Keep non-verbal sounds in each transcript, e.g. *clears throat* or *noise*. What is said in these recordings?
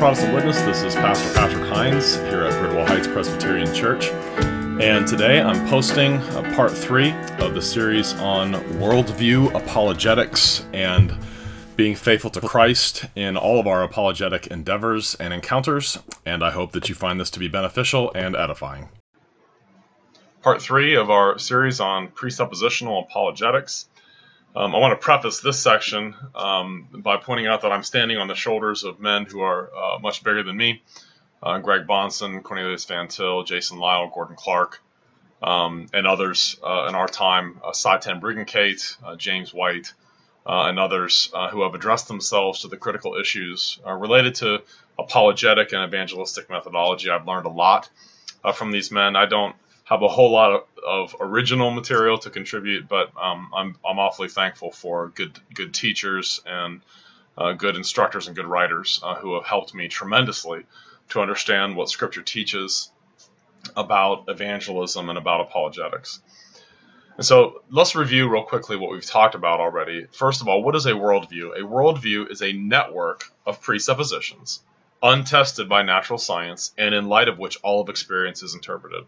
Protestant Witness. This is Pastor Patrick Hines here at Bridwell Heights Presbyterian Church. And today I'm posting part three of the series on worldview apologetics and being faithful to Christ in all of our apologetic endeavors and encounters. And I hope that you find this to be beneficial and edifying. Part three of our series on presuppositional apologetics. Um, I want to preface this section um, by pointing out that I'm standing on the shoulders of men who are uh, much bigger than me uh, Greg Bahnsen, Cornelius Van Til, Jason Lisle, Gordon Clark, um, and others uh, in our time, uh, Sye Ten Bruggencate, uh, James White, uh, and others uh, who have addressed themselves to the critical issues related to apologetic and evangelistic methodology. I've learned a lot from these men. I don't have a whole lot of, of original material to contribute, but um, I'm I'm awfully thankful for good good teachers and uh, good instructors and good writers uh, who have helped me tremendously to understand what Scripture teaches about evangelism and about apologetics. And so let's review real quickly what we've talked about already. First of all, what is a worldview? A worldview is a network of presuppositions, untested by natural science, and in light of which all of experience is interpreted.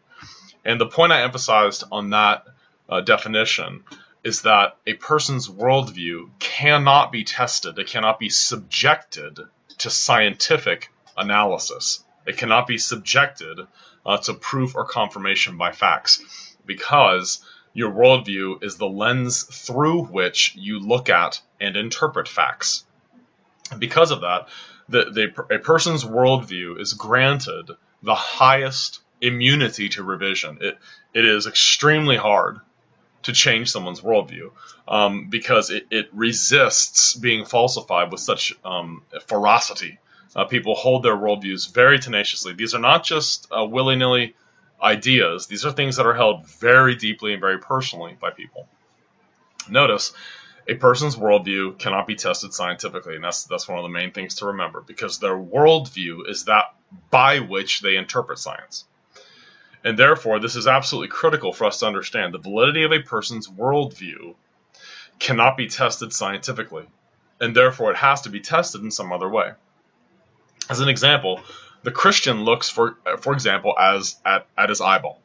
And the point I emphasized on that uh, definition is that a person's worldview cannot be tested, it cannot be subjected to scientific analysis, it cannot be subjected uh, to proof or confirmation by facts because your worldview is the lens through which you look at and interpret facts. Because of that, the, the, a person's worldview is granted the highest immunity to revision. It it is extremely hard to change someone's worldview um, because it, it resists being falsified with such um, ferocity. Uh, people hold their worldviews very tenaciously. These are not just uh, willy nilly ideas, these are things that are held very deeply and very personally by people. Notice a person's worldview cannot be tested scientifically, and that's that's one of the main things to remember because their worldview is that by which they interpret science. And therefore, this is absolutely critical for us to understand. The validity of a person's worldview cannot be tested scientifically, and therefore it has to be tested in some other way. As an example, the Christian looks, for for example, as at, at his eyeball.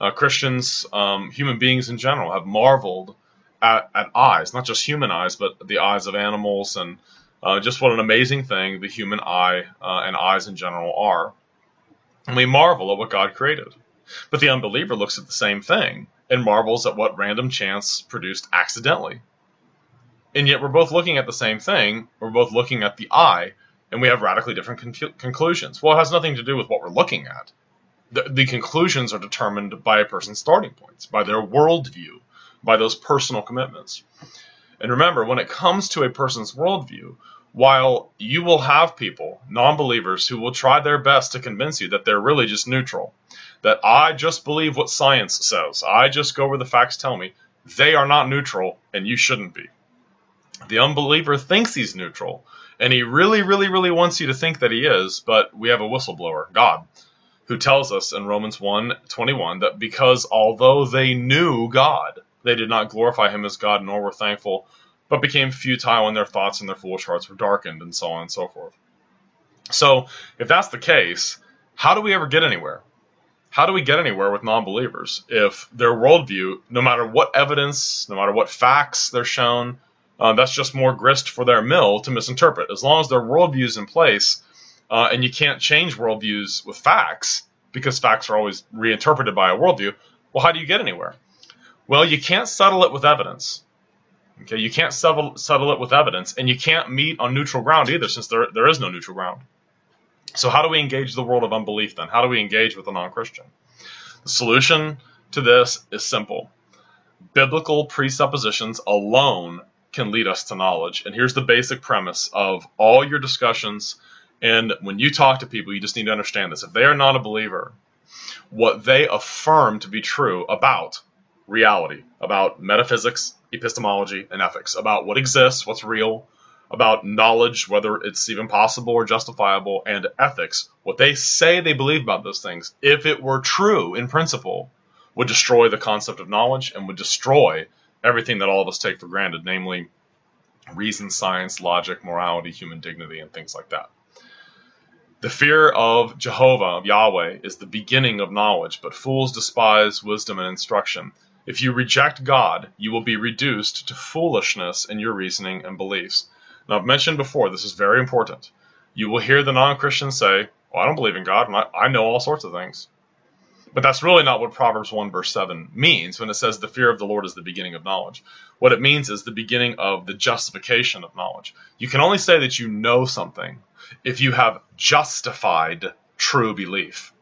Uh, Christians, um, human beings in general, have marveled at, at, eyes, not just human eyes, but the eyes of animals, and uh, just what an amazing thing the human eye uh, and eyes in general are. And we marvel at what God created. But the unbeliever looks at the same thing and marvels at what random chance produced accidentally. And yet we're both looking at the same thing, we're both looking at the eye, and we have radically different con- conclusions. Well, it has nothing to do with what we're looking at. The, the conclusions are determined by a person's starting points, by their worldview, by those personal commitments. And remember, when it comes to a person's worldview, while you will have people, non believers, who will try their best to convince you that they're really just neutral, that I just believe what science says, I just go where the facts tell me, they are not neutral, and you shouldn't be. The unbeliever thinks he's neutral, and he really, really, really wants you to think that he is, but we have a whistleblower, God, who tells us in Romans 1 21 that because although they knew God, they did not glorify him as God nor were thankful but became futile in their thoughts and their foolish hearts were darkened, and so on and so forth. So, if that's the case, how do we ever get anywhere? How do we get anywhere with non believers if their worldview, no matter what evidence, no matter what facts they're shown, uh, that's just more grist for their mill to misinterpret? As long as their worldview is in place, uh, and you can't change worldviews with facts because facts are always reinterpreted by a worldview, well, how do you get anywhere? Well, you can't settle it with evidence. Okay, you can't settle, settle it with evidence, and you can't meet on neutral ground either, since there, there is no neutral ground. So, how do we engage the world of unbelief then? How do we engage with a non Christian? The solution to this is simple biblical presuppositions alone can lead us to knowledge. And here's the basic premise of all your discussions. And when you talk to people, you just need to understand this. If they are not a believer, what they affirm to be true about reality, about metaphysics, epistemology, and ethics, about what exists, what's real, about knowledge, whether it's even possible or justifiable, and ethics, what they say they believe about those things, if it were true in principle, would destroy the concept of knowledge and would destroy everything that all of us take for granted, namely reason, science, logic, morality, human dignity, and things like that. The fear of Jehovah, of Yahweh, is the beginning of knowledge, but fools despise wisdom and instruction. If you reject God, you will be reduced to foolishness in your reasoning and beliefs. Now, I've mentioned before, this is very important. You will hear the non Christians say, Well, I don't believe in God, and I, I know all sorts of things. But that's really not what Proverbs 1, verse 7 means when it says the fear of the Lord is the beginning of knowledge. What it means is the beginning of the justification of knowledge. You can only say that you know something if you have justified true belief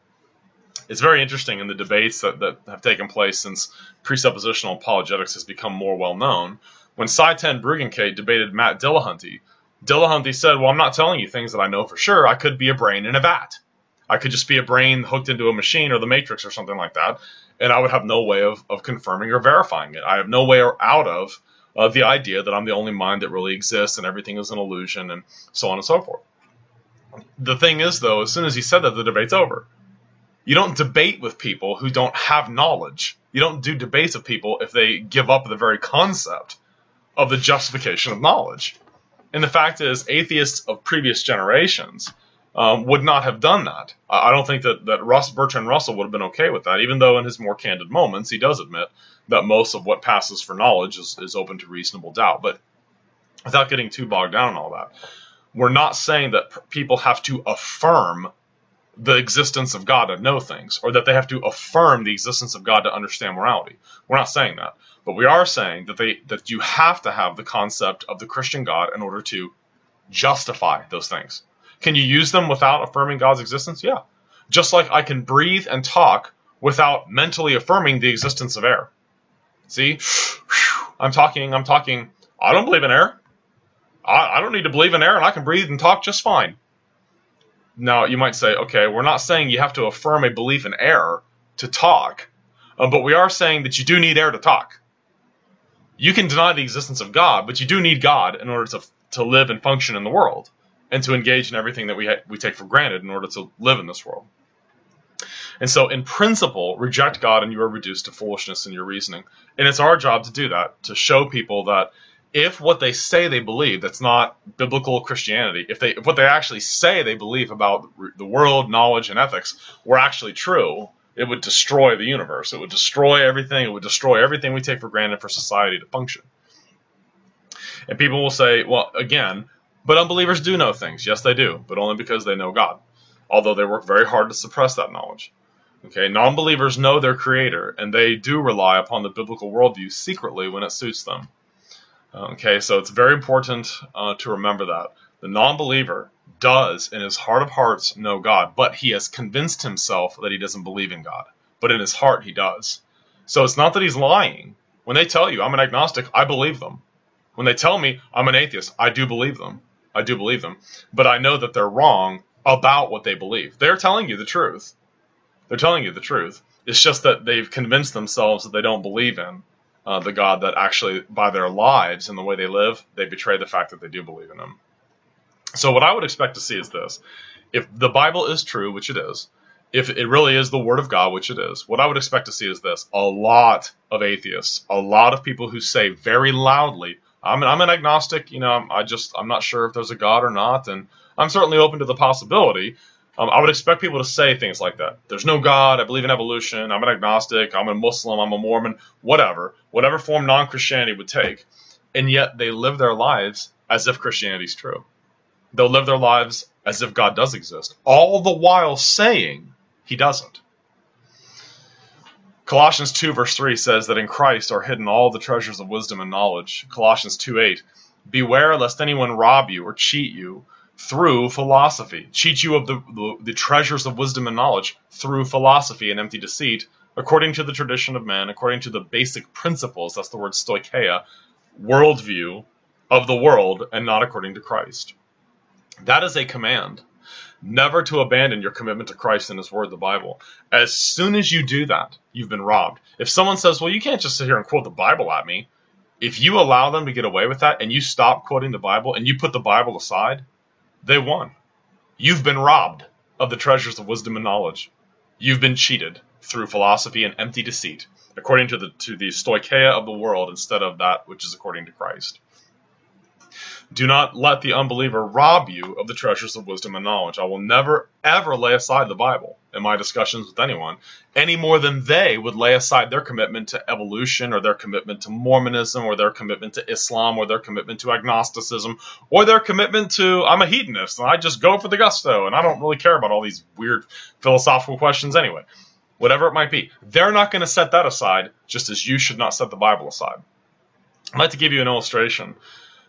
it's very interesting in the debates that, that have taken place since presuppositional apologetics has become more well known. When Sye Ten Bruggencate debated Matt Dillahunty, Dillahunty said, Well, I'm not telling you things that I know for sure. I could be a brain in a vat. I could just be a brain hooked into a machine or the matrix or something like that, and I would have no way of, of confirming or verifying it. I have no way out of uh, the idea that I'm the only mind that really exists and everything is an illusion and so on and so forth. The thing is, though, as soon as he said that, the debate's over. You don't debate with people who don't have knowledge. You don't do debates with people if they give up the very concept of the justification of knowledge. And the fact is, atheists of previous generations um, would not have done that. I don't think that, that Russ, Bertrand Russell would have been okay with that, even though in his more candid moments he does admit that most of what passes for knowledge is, is open to reasonable doubt. But without getting too bogged down in all that, we're not saying that people have to affirm the existence of God to know things, or that they have to affirm the existence of God to understand morality. We're not saying that, but we are saying that they that you have to have the concept of the Christian God in order to justify those things. Can you use them without affirming God's existence? Yeah. Just like I can breathe and talk without mentally affirming the existence of air. See? *sighs* I'm talking, I'm talking, I don't believe in air. I, I don't need to believe in air and I can breathe and talk just fine. Now, you might say, okay, we're not saying you have to affirm a belief in air to talk, uh, but we are saying that you do need air to talk. You can deny the existence of God, but you do need God in order to, to live and function in the world and to engage in everything that we, ha- we take for granted in order to live in this world. And so, in principle, reject God and you are reduced to foolishness in your reasoning. And it's our job to do that, to show people that if what they say they believe that's not biblical Christianity, if they if what they actually say they believe about the world, knowledge, and ethics were actually true, it would destroy the universe. It would destroy everything. It would destroy everything we take for granted for society to function. And people will say, well, again, but unbelievers do know things. Yes, they do, but only because they know God. Although they work very hard to suppress that knowledge. Okay, non-believers know their creator, and they do rely upon the biblical worldview secretly when it suits them. Okay, so it's very important uh, to remember that. The non believer does, in his heart of hearts, know God, but he has convinced himself that he doesn't believe in God. But in his heart, he does. So it's not that he's lying. When they tell you, I'm an agnostic, I believe them. When they tell me I'm an atheist, I do believe them. I do believe them. But I know that they're wrong about what they believe. They're telling you the truth. They're telling you the truth. It's just that they've convinced themselves that they don't believe in uh, the God that actually, by their lives and the way they live, they betray the fact that they do believe in Him. So, what I would expect to see is this if the Bible is true, which it is, if it really is the Word of God, which it is, what I would expect to see is this a lot of atheists, a lot of people who say very loudly, I'm an, I'm an agnostic, you know, I just, I'm not sure if there's a God or not, and I'm certainly open to the possibility, um, I would expect people to say things like that. There's no God. I believe in evolution. I'm an agnostic. I'm a Muslim. I'm a Mormon. Whatever, whatever form non-Christianity would take, and yet they live their lives as if Christianity is true. They'll live their lives as if God does exist, all the while saying He doesn't. Colossians 2 verse 3 says that in Christ are hidden all the treasures of wisdom and knowledge. Colossians 2 8. Beware lest anyone rob you or cheat you through philosophy, cheat you of the, the, the, treasures of wisdom and knowledge through philosophy and empty deceit, according to the tradition of man, according to the basic principles, that's the word stoicheia, worldview of the world, and not according to Christ. That is a command. Never to abandon your commitment to Christ and His Word, the Bible. As soon as you do that, you've been robbed. If someone says, Well, you can't just sit here and quote the Bible at me, if you allow them to get away with that and you stop quoting the Bible and you put the Bible aside, they won. You've been robbed of the treasures of wisdom and knowledge. You've been cheated through philosophy and empty deceit, according to the to the stoicheia of the world instead of that which is according to Christ. Do not let the unbeliever rob you of the treasures of wisdom and knowledge. I will never, ever lay aside the Bible in my discussions with anyone, any more than they would lay aside their commitment to evolution or their commitment to Mormonism or their commitment to Islam or their commitment to agnosticism or their commitment to, I'm a hedonist and I just go for the gusto and I don't really care about all these weird philosophical questions anyway. Whatever it might be. They're not going to set that aside, just as you should not set the Bible aside. I'd like to give you an illustration.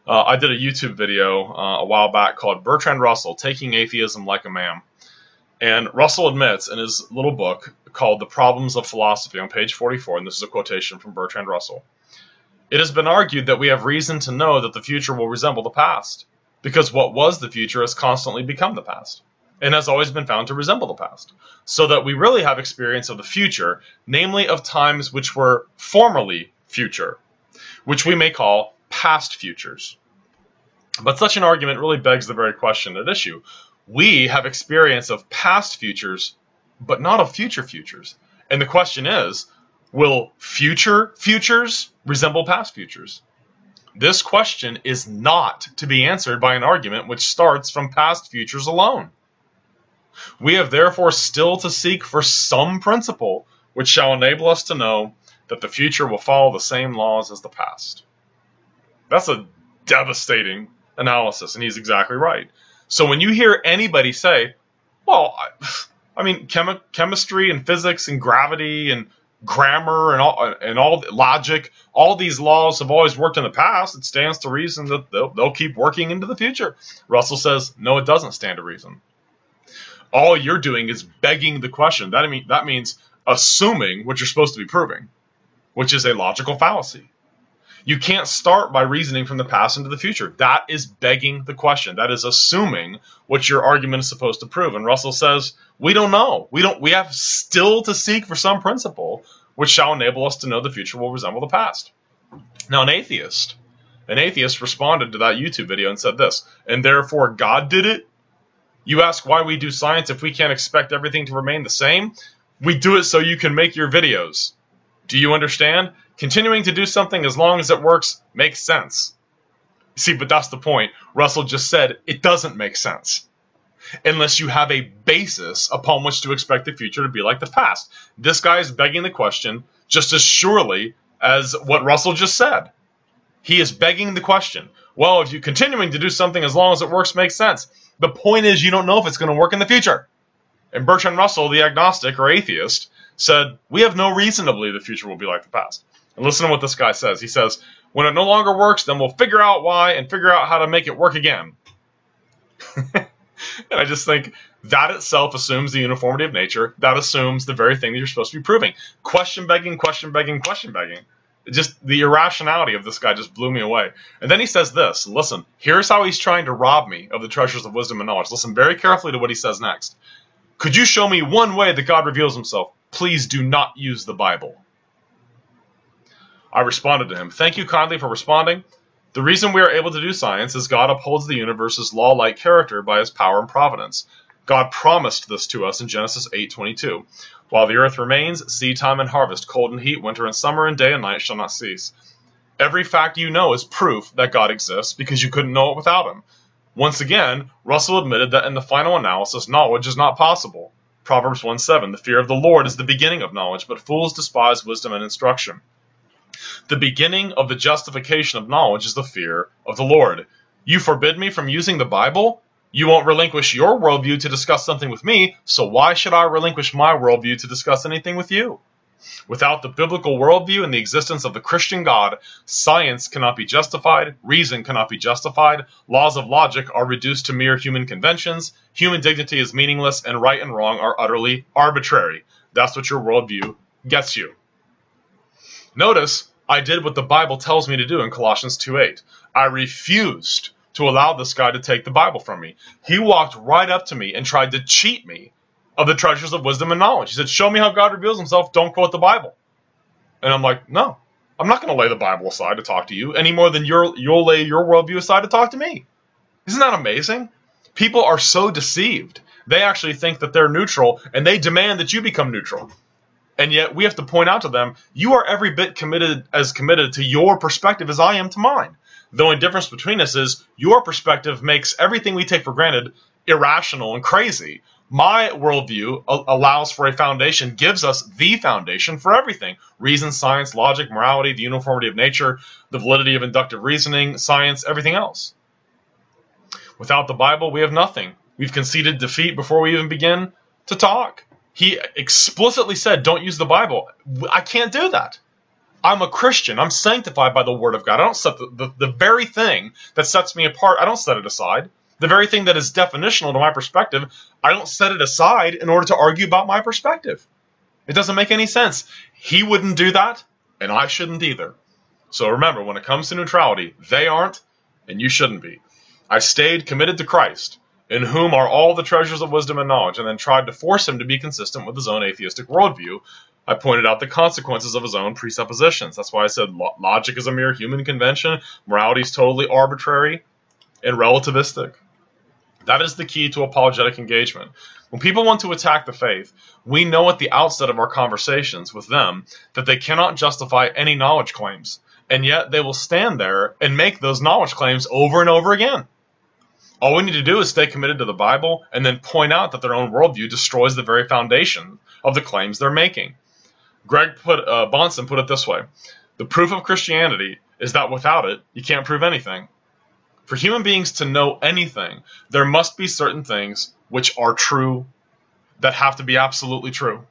Uh, I did a YouTube video uh, a while back called Bertrand Russell Taking Atheism Like a Man. And Russell admits in his little book called The Problems of Philosophy on page 44, and this is a quotation from Bertrand Russell It has been argued that we have reason to know that the future will resemble the past, because what was the future has constantly become the past, and has always been found to resemble the past, so that we really have experience of the future, namely of times which were formerly future, which we may call past futures. But such an argument really begs the very question at issue. We have experience of past futures, but not of future futures. And the question is, will future futures resemble past futures? This question is not to be answered by an argument which starts from past futures alone. We have therefore still to seek for some principle which shall enable us to know that the future will follow the same laws as the past. That's a devastating analysis, and he's exactly right. So when you hear anybody say, well, I, I mean, chemi- chemistry and physics and gravity and grammar and all and all logic, all these laws have always worked in the past. It stands to reason that they'll, they'll keep working into the future. Russell says, no, it doesn't stand to reason. All you're doing is begging the question. That mean that means assuming what you're supposed to be proving, which is a logical fallacy. You can't start by reasoning from the past into the future. That is begging the question. That is assuming what your argument is supposed to prove. And Russell says, we don't know. We don't we have still to seek for some principle which shall enable us to know the future will resemble the past. Now an atheist, an atheist responded to that YouTube video and said this, and therefore God did it? You ask why we do science if we can't expect everything to remain the same? We do it so you can make your videos. Do you understand? Continuing to do something as long as it works makes sense. See, but that's the point. Russell just said it doesn't make sense unless you have a basis upon which to expect the future to be like the past. This guy is begging the question just as surely as what Russell just said. He is begging the question. Well, if you're continuing to do something as long as it works makes sense. The point is you don't know if it's going to work in the future. And Bertrand Russell, the agnostic or atheist, said, We have no reason to believe the future will be like the past. And listen to what this guy says. He says, when it no longer works, then we'll figure out why and figure out how to make it work again. *laughs* and I just think that itself assumes the uniformity of nature. That assumes the very thing that you're supposed to be proving. Question begging, question begging, question begging. Just the irrationality of this guy just blew me away. And then he says this listen, here's how he's trying to rob me of the treasures of wisdom and knowledge. Listen very carefully to what he says next. Could you show me one way that God reveals himself? Please do not use the Bible. I responded to him, Thank you kindly for responding. The reason we are able to do science is God upholds the universe's law-like character by his power and providence. God promised this to us in Genesis 8:22. While the earth remains, seed time and harvest, cold and heat, winter and summer, and day and night shall not cease. Every fact you know is proof that God exists because you couldn't know it without him. Once again, Russell admitted that in the final analysis, knowledge is not possible. Proverbs 1:7, the fear of the Lord is the beginning of knowledge, but fools despise wisdom and instruction. The beginning of the justification of knowledge is the fear of the Lord. You forbid me from using the Bible? You won't relinquish your worldview to discuss something with me, so why should I relinquish my worldview to discuss anything with you? Without the biblical worldview and the existence of the Christian God, science cannot be justified, reason cannot be justified, laws of logic are reduced to mere human conventions, human dignity is meaningless, and right and wrong are utterly arbitrary. That's what your worldview gets you. Notice I did what the Bible tells me to do in Colossians 2:8. I refused to allow this guy to take the Bible from me. He walked right up to me and tried to cheat me of the treasures of wisdom and knowledge. He said, Show me how God reveals himself, don't quote the Bible. And I'm like, No, I'm not going to lay the Bible aside to talk to you any more than you're, you'll lay your worldview aside to talk to me. Isn't that amazing? People are so deceived. They actually think that they're neutral and they demand that you become neutral. And yet we have to point out to them, you are every bit committed as committed to your perspective as I am to mine. The only difference between us is your perspective makes everything we take for granted irrational and crazy. My worldview allows for a foundation, gives us the foundation for everything reason, science, logic, morality, the uniformity of nature, the validity of inductive reasoning, science, everything else. Without the Bible, we have nothing. We've conceded defeat before we even begin to talk. He explicitly said, Don't use the Bible. I can't do that. I'm a Christian. I'm sanctified by the Word of God. I don't set the, the, the, very thing that sets me apart, I don't set it aside. The very thing that is definitional to my perspective, I don't set it aside in order to argue about my perspective. It doesn't make any sense. He wouldn't do that, and I shouldn't either. So remember, when it comes to neutrality, they aren't, and you shouldn't be. I stayed committed to Christ, in whom are all the treasures of wisdom and knowledge, and then tried to force him to be consistent with his own atheistic worldview, I pointed out the consequences of his own presuppositions. That's why I said logic is a mere human convention, morality is totally arbitrary and relativistic. That is the key to apologetic engagement. When people want to attack the faith, we know at the outset of our conversations with them that they cannot justify any knowledge claims, and yet they will stand there and make those knowledge claims over and over again. All we need to do is stay committed to the Bible and then point out that their own worldview destroys the very foundation of the claims they're making. Greg put uh, Bahnsen put it this way: the proof of Christianity is that without it, you can't prove anything. For human beings to know anything, there must be certain things which are true that have to be absolutely true.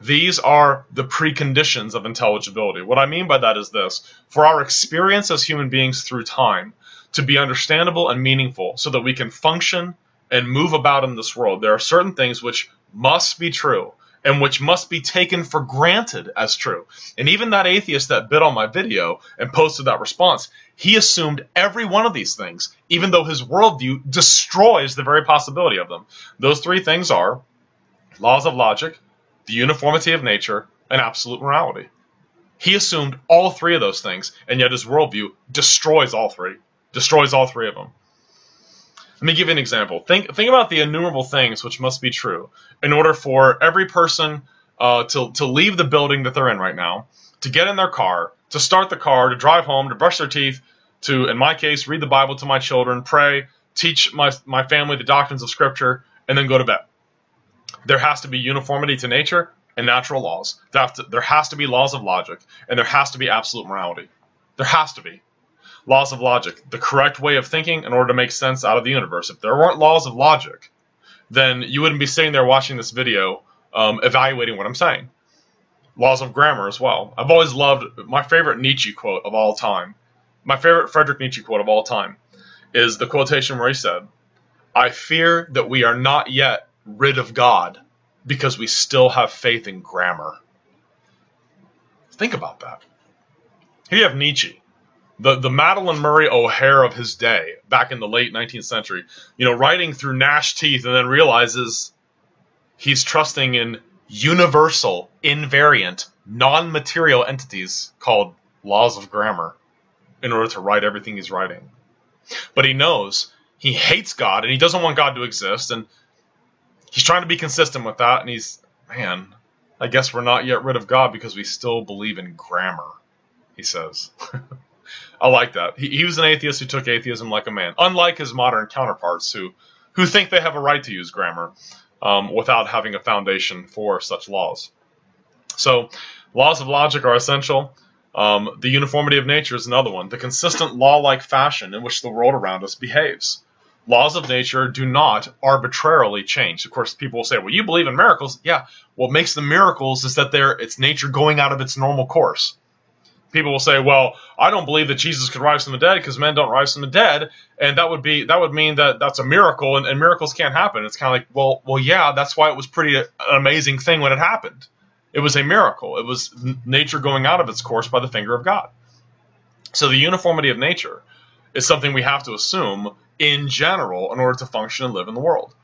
These are the preconditions of intelligibility. What I mean by that is this for our experience as human beings through time to be understandable and meaningful so that we can function and move about in this world, there are certain things which must be true and which must be taken for granted as true. And even that atheist that bit on my video and posted that response, he assumed every one of these things, even though his worldview destroys the very possibility of them. Those three things are laws of logic, the uniformity of nature, and absolute morality. He assumed all three of those things, and yet his worldview destroys all three, destroys all three of them. Let me give you an example. Think think about the innumerable things which must be true in order for every person uh, to to leave the building that they're in right now, to get in their car, to start the car, to drive home, to brush their teeth, to in my case read the Bible to my children, pray, teach my my family the doctrines of Scripture, and then go to bed. There has to be uniformity to nature and natural laws. There has to be laws of logic, and there has to be absolute morality. There has to be laws of logic, the correct way of thinking in order to make sense out of the universe. If there weren't laws of logic, then you wouldn't be sitting there watching this video um, evaluating what I'm saying. Laws of grammar as well. I've always loved my favorite Nietzsche quote of all time. My favorite Friedrich Nietzsche quote of all time is the quotation where he said, I fear that we are not yet rid of God because we still have faith in grammar. Think about that. Here you have Nietzsche, the the Madalyn Murray O'Hair of his day, back in the late 19th century, you know, writing through gnashed teeth and then realizes he's trusting in universal, invariant, non-material entities called laws of grammar in order to write everything he's writing. But he knows he hates God and he doesn't want God to exist and he's trying to be consistent with that and he's man, I guess we're not yet rid of God because we still believe in grammar, he says. *laughs* I like that. He, he was an atheist who took atheism like a man, unlike his modern counterparts who who think they have a right to use grammar um, without having a foundation for such laws. So, laws of logic are essential. Um, the uniformity of nature is another one. The consistent law-like fashion in which the world around us behaves. Laws of nature do not arbitrarily change. Of course, people will say, "Well, you believe in miracles." Yeah. What makes them miracles is that they're it's nature going out of its normal course people will say, "Well, I don't believe that Jesus could rise from the dead because men don't rise from the dead," and that would be that would mean that that's a miracle, and, and miracles can't happen. It's kind of like, well, well, yeah, that's why it was pretty an amazing thing when it happened. It was a miracle. It was nature going out of its course by the finger of God. So the uniformity of nature is something we have to assume in general in order to function and live in the world.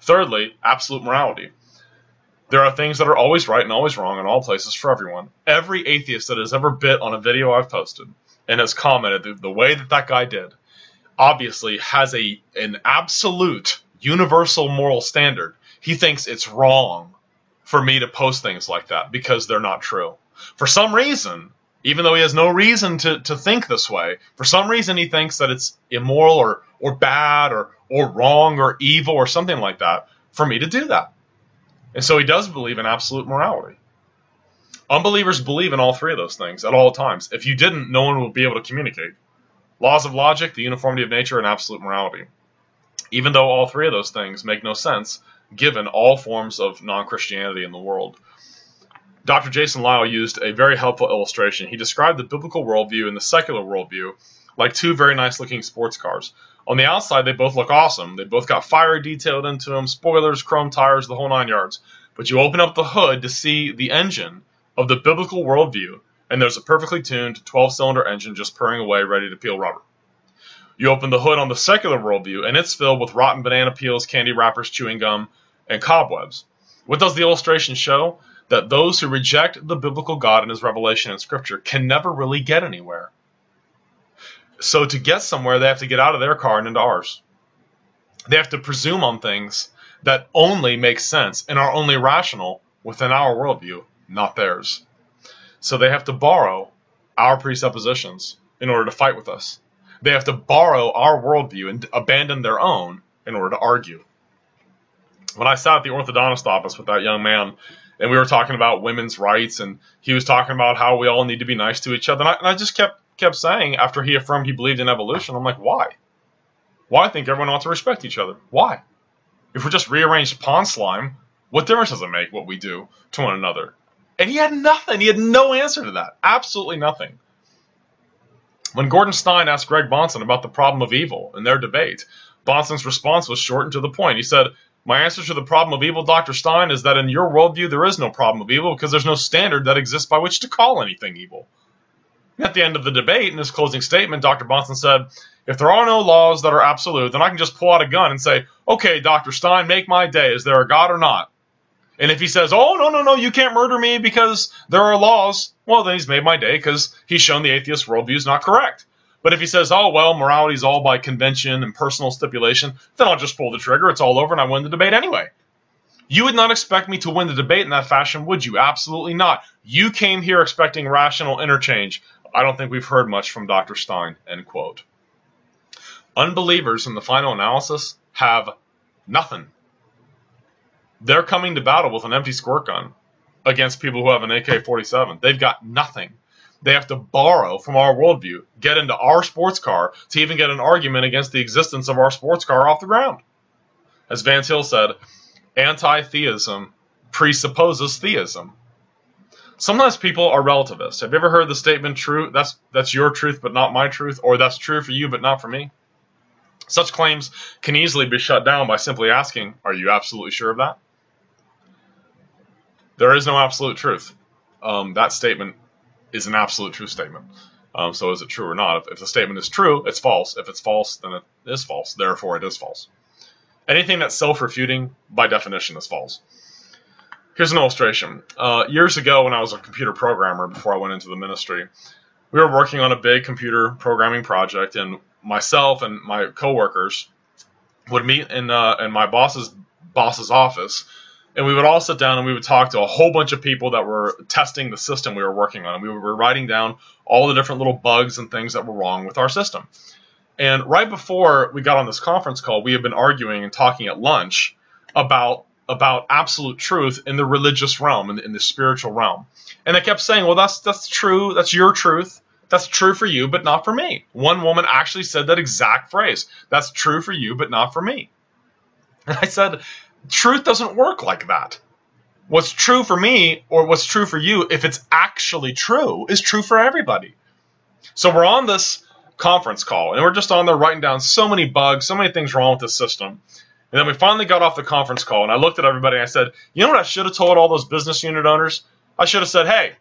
Thirdly, absolute morality. There are things that are always right and always wrong in all places for everyone. Every atheist that has ever bit on a video I've posted and has commented the, the way that that guy did obviously has a an absolute universal moral standard. He thinks it's wrong for me to post things like that because they're not true. For some reason, even though he has no reason to, to think this way. For some reason, he thinks that it's immoral or, or bad or, or wrong or evil or something like that for me to do that. And so he does believe in absolute morality. Unbelievers believe in all three of those things at all times. If you didn't, no one would be able to communicate. Laws of logic, the uniformity of nature, and absolute morality. Even though all three of those things make no sense given all forms of non Christianity in the world. Dr. Jason Lisle used a very helpful illustration. He described the biblical worldview and the secular worldview like two very nice looking sports cars. On the outside, they both look awesome. They both got fire detailed into them, spoilers, chrome tires, the whole nine yards. But you open up the hood to see the engine of the biblical worldview, and there's a perfectly tuned 12 cylinder engine just purring away, ready to peel rubber. You open the hood on the secular worldview, and it's filled with rotten banana peels, candy wrappers, chewing gum, and cobwebs. What does the illustration show? that those who reject the biblical God and his revelation in Scripture can never really get anywhere. So to get somewhere, they have to get out of their car and into ours. They have to presume on things that only make sense and are only rational within our worldview, not theirs. So they have to borrow our presuppositions in order to fight with us. They have to borrow our worldview and abandon their own in order to argue. When I sat at the orthodontist office with that young man and we were talking about women's rights, and he was talking about how we all need to be nice to each other. And I, and I just kept kept saying after he affirmed he believed in evolution, I'm like, why? Why I think everyone ought to respect each other? Why? If we're just rearranged pond slime, what difference does it make what we do to one another? And he had nothing. He had no answer to that. Absolutely nothing. When Gordon Stein asked Greg Bahnsen about the problem of evil in their debate, Bahnsen's response was short and to the point. He said, my answer to the problem of evil, Dr. Stein, is that in your worldview, there is no problem of evil because there's no standard that exists by which to call anything evil. At the end of the debate, in his closing statement, Dr. Bahnsen said, If there are no laws that are absolute, then I can just pull out a gun and say, Okay, Dr. Stein, make my day. Is there a God or not? And if he says, Oh, no, no, no, you can't murder me because there are laws, well, then he's made my day because he's shown the atheist worldview is not correct. But if he says, oh, well, morality is all by convention and personal stipulation, then I'll just pull the trigger. It's all over and I win the debate anyway. You would not expect me to win the debate in that fashion, would you? Absolutely not. You came here expecting rational interchange. I don't think we've heard much from Dr. Stein. End quote. Unbelievers in the final analysis have nothing. They're coming to battle with an empty squirt gun against people who have an AK 47. They've got nothing. They have to borrow from our worldview, get into our sports car to even get an argument against the existence of our sports car off the ground. As Van Til said, anti theism presupposes theism. Sometimes people are relativists. Have you ever heard the statement true that's that's your truth but not my truth or that's true for you but not for me? Such claims can easily be shut down by simply asking, are you absolutely sure of that? There is no absolute truth. Um, that statement is an absolute true statement. Um, so is it true or not? If, if the statement is true, it's false. If it's false, then it is false. Therefore, it is false. Anything that's self-refuting, by definition, is false. Here's an illustration. Uh, years ago, when I was a computer programmer, before I went into the ministry, we were working on a big computer programming project, and myself and my coworkers would meet in uh, in my boss's boss's office and we would all sit down and we would talk to a whole bunch of people that were testing the system we were working on. And we were writing down all the different little bugs and things that were wrong with our system. And right before we got on this conference call, we had been arguing and talking at lunch about about absolute truth in the religious realm, in the, in the spiritual realm. And they kept saying, "Well, that's that's true. That's your truth. That's true for you, but not for me." One woman actually said that exact phrase. That's true for you, but not for me. And I said, truth doesn't work like that. What's true for me or what's true for you, if it's actually true, is true for everybody. So we're on this conference call and we're just on there writing down so many bugs, so many things wrong with the system. And then we finally got off the conference call and I looked at everybody and I said, you know what I should have told all those business unit owners? I should have said, hey,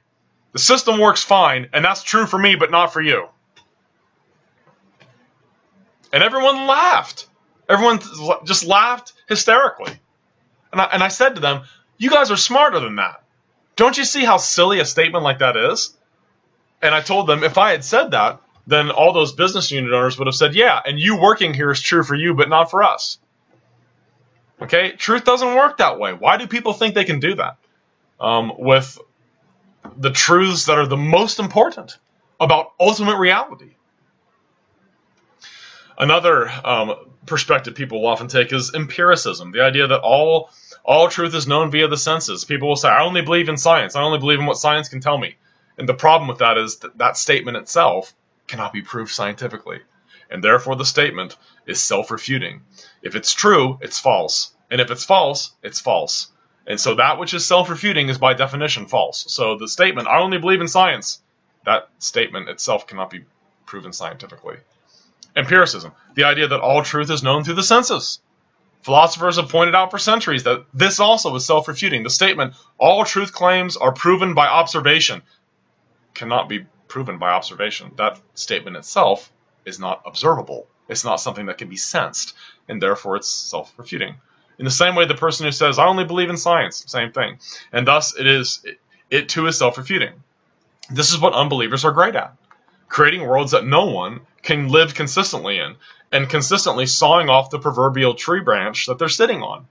the system works fine and that's true for me, but not for you. And everyone laughed. Everyone just laughed hysterically. And I, and I said to them, You guys are smarter than that. Don't you see how silly a statement like that is? And I told them if I had said that, then all those business unit owners would have said, Yeah, and you working here is true for you, but not for us. Okay? Truth doesn't work that way. Why do people think they can do that? Um, with the truths that are the most important about ultimate reality. Another um, perspective people will often take is empiricism, the idea that all all truth is known via the senses. People will say, "I only believe in science. I only believe in what science can tell me." And the problem with that is that that statement itself cannot be proved scientifically, and therefore the statement is self-refuting. If it's true, it's false, and if it's false, it's false. And so that which is self-refuting is by definition false. So the statement, "I only believe in science," that statement itself cannot be proven scientifically. Empiricism, the idea that all truth is known through the senses. Philosophers have pointed out for centuries that this also is self refuting. The statement, all truth claims are proven by observation, cannot be proven by observation. That statement itself is not observable. It's not something that can be sensed, and therefore it's self refuting. In the same way, the person who says, I only believe in science, same thing. And thus, it is it, it too is self refuting. This is what unbelievers are great at creating worlds that no one can live consistently in, and consistently sawing off the proverbial tree branch that they're sitting on.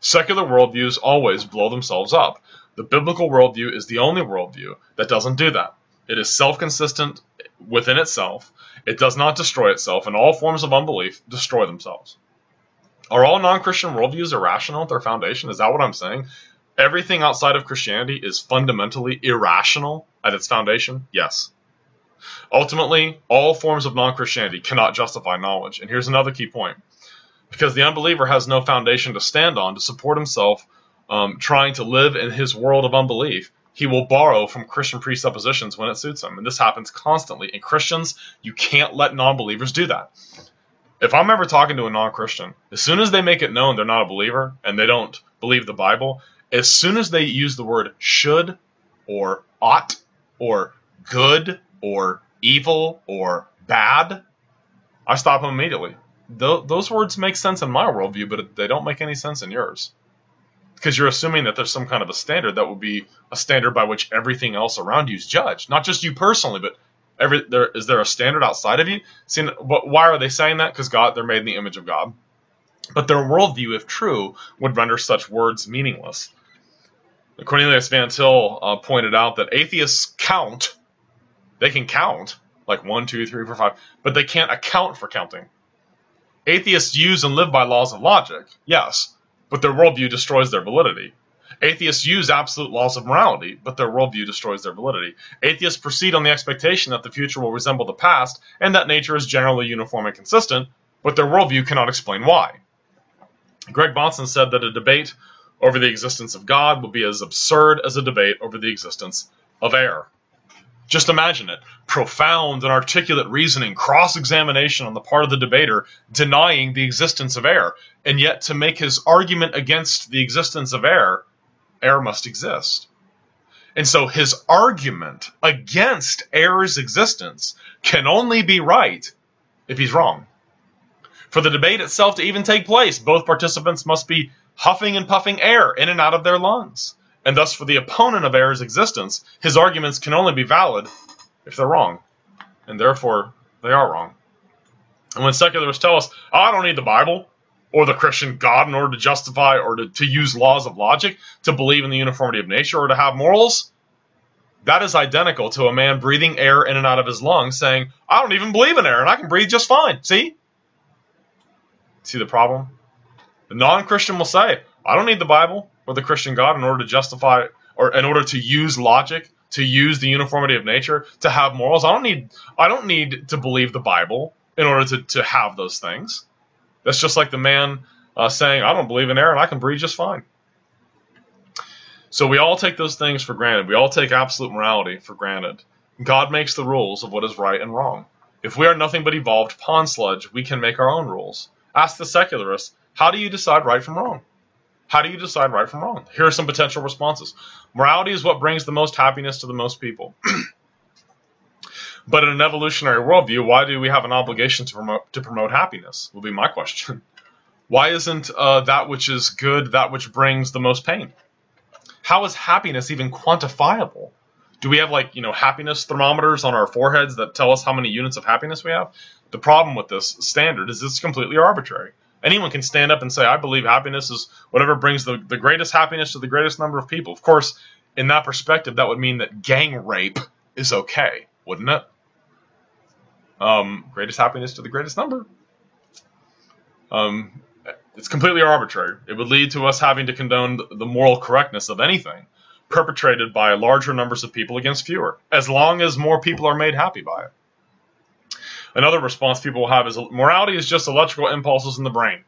Secular worldviews always blow themselves up. The biblical worldview is the only worldview that doesn't do that. It is self consistent within itself. It does not destroy itself, and all forms of unbelief destroy themselves. Are all non Christian worldviews irrational at their foundation? Is that what I'm saying? Everything outside of Christianity is fundamentally irrational at its foundation? Yes. Ultimately, all forms of non Christianity cannot justify knowledge. And here's another key point because the unbeliever has no foundation to stand on to support himself um, trying to live in his world of unbelief. He will borrow from Christian presuppositions when it suits him. And this happens constantly. In Christians, you can't let non believers do that. If I'm ever talking to a non Christian, as soon as they make it known they're not a believer and they don't believe the Bible, as soon as they use the word should or ought or good or evil or bad, I stop them immediately. Th- those words make sense in my worldview, but they don't make any sense in yours. Because you're assuming that there's some kind of a standard that would be a standard by which everything else around you is judged. Not just you personally, but every there is there a standard outside of you? See, but why are they saying that? Because God, they're made in the image of God. But their worldview, if true, would render such words meaningless. Cornelius Van Til uh, pointed out that atheists count they can count, like one, two, three, four, five, but they can't account for counting. Atheists use and live by laws of logic, yes, but their worldview destroys their validity. Atheists use absolute laws of morality, but their worldview destroys their validity. Atheists proceed on the expectation that the future will resemble the past and that nature is generally uniform and consistent, but their worldview cannot explain why. Greg Bahnsen said that a debate over the existence of God will be as absurd as a debate over the existence of air. Just imagine it profound and articulate reasoning, cross examination on the part of the debater denying the existence of air. And yet, to make his argument against the existence of air, air must exist. And so his argument against air's existence can only be right if he's wrong. For the debate itself to even take place, both participants must be huffing and puffing air in and out of their lungs and thus for the opponent of air's existence, his arguments can only be valid if they're wrong, and therefore they are wrong. And when secularists tell us, oh, I don't need the Bible or the Christian God in order to justify or to, to use laws of logic, to believe in the uniformity of nature, or to have morals, that is identical to a man breathing air in and out of his lungs saying, I don't even believe in air and I can breathe just fine. See? See the problem? The non Christian will say, I don't need the Bible or the Christian God in order to justify or in order to use logic, to use the uniformity of nature, to have morals. I don't need I don't need to believe the Bible in order to, to have those things. That's just like the man uh, saying, I don't believe in air and I can breathe just fine. So we all take those things for granted. We all take absolute morality for granted. God makes the rules of what is right and wrong. If we are nothing but evolved pond sludge, we can make our own rules. Ask the secularists, how do you decide right from wrong? How do you decide right from wrong? Here are some potential responses. Morality is what brings the most happiness to the most people. *clears throat* but in an evolutionary worldview, why do we have an obligation to promote to promote happiness? Will be my question. *laughs* Why isn't uh, that which is good that which brings the most pain? How is happiness even quantifiable? Do we have like you know happiness thermometers on our foreheads that tell us how many units of happiness we have? The problem with this standard is it's completely arbitrary. Anyone can stand up and say, I believe happiness is whatever brings the, the greatest happiness to the greatest number of people. Of course, in that perspective, that would mean that gang rape is okay, wouldn't it? Um, greatest happiness to the greatest number. Um, it's completely arbitrary. It would lead to us having to condone the moral correctness of anything perpetrated by larger numbers of people against fewer, as long as more people are made happy by it. Another response people will have is morality is just electrical impulses in the brain.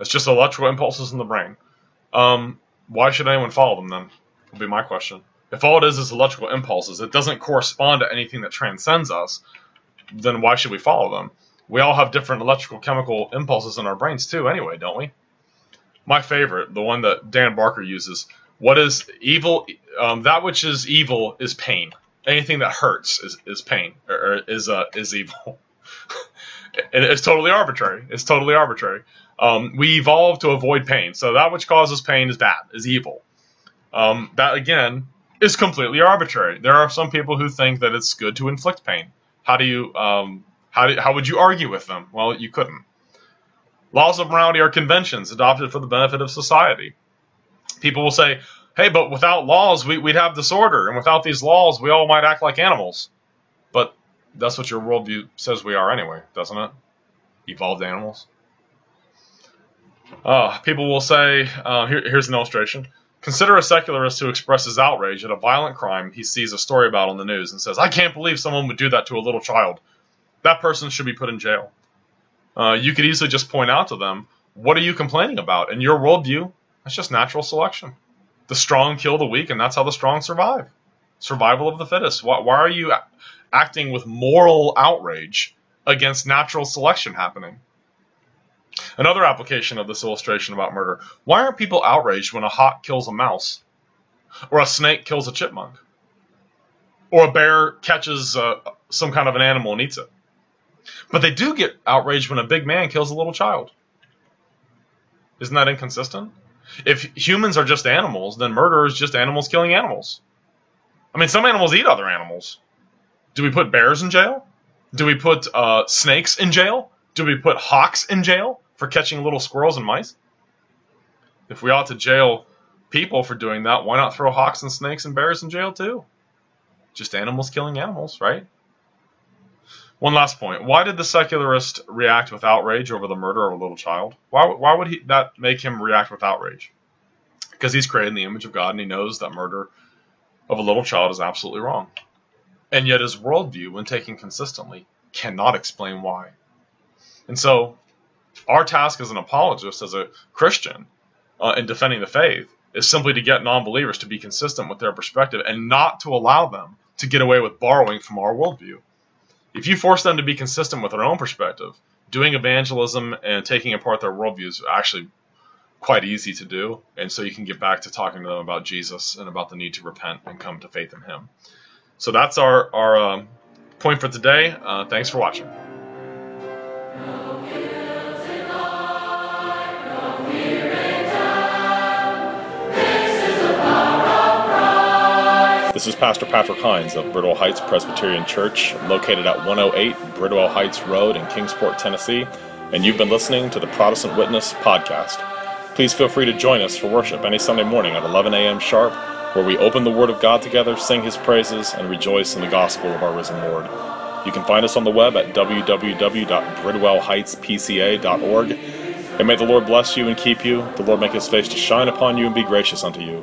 It's just electrical impulses in the brain. Um, why should anyone follow them then? Would be my question. If all it is is electrical impulses, it doesn't correspond to anything that transcends us, then why should we follow them? We all have different electrical chemical impulses in our brains too, anyway, don't we? My favorite, the one that Dan Barker uses, what is evil? Um, that which is evil is pain. Anything that hurts is, is pain or, is uh, is evil. *laughs* and it's totally arbitrary. It's totally arbitrary. Um, we evolve to avoid pain, so that which causes pain is bad, is evil. Um, that again is completely arbitrary. There are some people who think that it's good to inflict pain. How do you um, how do, how would you argue with them? Well, you couldn't. Laws of morality are conventions adopted for the benefit of society. People will say, "Hey, but without laws, we, would have disorder, and without these laws, we all might act like animals." But that's what your worldview says we are anyway, doesn't it? Evolved animals. Uh, people will say, uh, here, here's an illustration. Consider a secularist who expresses outrage at a violent crime he sees a story about on the news and says, I can't believe someone would do that to a little child. That person should be put in jail. Uh, you could easily just point out to them, what are you complaining about? In your worldview, that's just natural selection. The strong kill the weak, and that's how the strong survive. Survival of the fittest. Why, why are you acting with moral outrage against natural selection happening? Another application of this illustration about murder. Why aren't people outraged when a hawk kills a mouse? Or a snake kills a chipmunk? Or a bear catches uh, some kind of an animal and eats it? But they do get outraged when a big man kills a little child. Isn't that inconsistent? If humans are just animals, then murder is just animals killing animals. I mean, some animals eat other animals. Do we put bears in jail? Do we put uh, snakes in jail? Do we put hawks in jail? for catching little squirrels and mice? If we ought to jail people for doing that, why not throw hawks and snakes and bears in jail too? Just animals killing animals, right? One last point. Why did the secularist react with outrage over the murder of a little child? Why, why would he, that make him react with outrage? Because he's created in the image of God and he knows that murder of a little child is absolutely wrong. And yet his worldview, when taken consistently, cannot explain why. And so our task as an apologist, as a Christian, uh, in defending the faith, is simply to get non believers to be consistent with their perspective and not to allow them to get away with borrowing from our worldview. If you force them to be consistent with their own perspective, doing evangelism and taking apart their worldview is actually quite easy to do. And so you can get back to talking to them about Jesus and about the need to repent and come to faith in Him. So that's our, our um, point for today. Uh, thanks for watching. This is Pastor Patrick Hines of Bridwell Heights Presbyterian Church, located at 108 Bridwell Heights Road in Kingsport, Tennessee, and you've been listening to the Protestant Witness podcast. Please feel free to join us for worship any Sunday morning at 11 a.m. sharp, where we open the Word of God together, sing His praises, and rejoice in the gospel of our risen Lord. You can find us on the web at www.bridwellheightspca.org. And may the Lord bless you and keep you. The Lord make his face to shine upon you and be gracious unto you.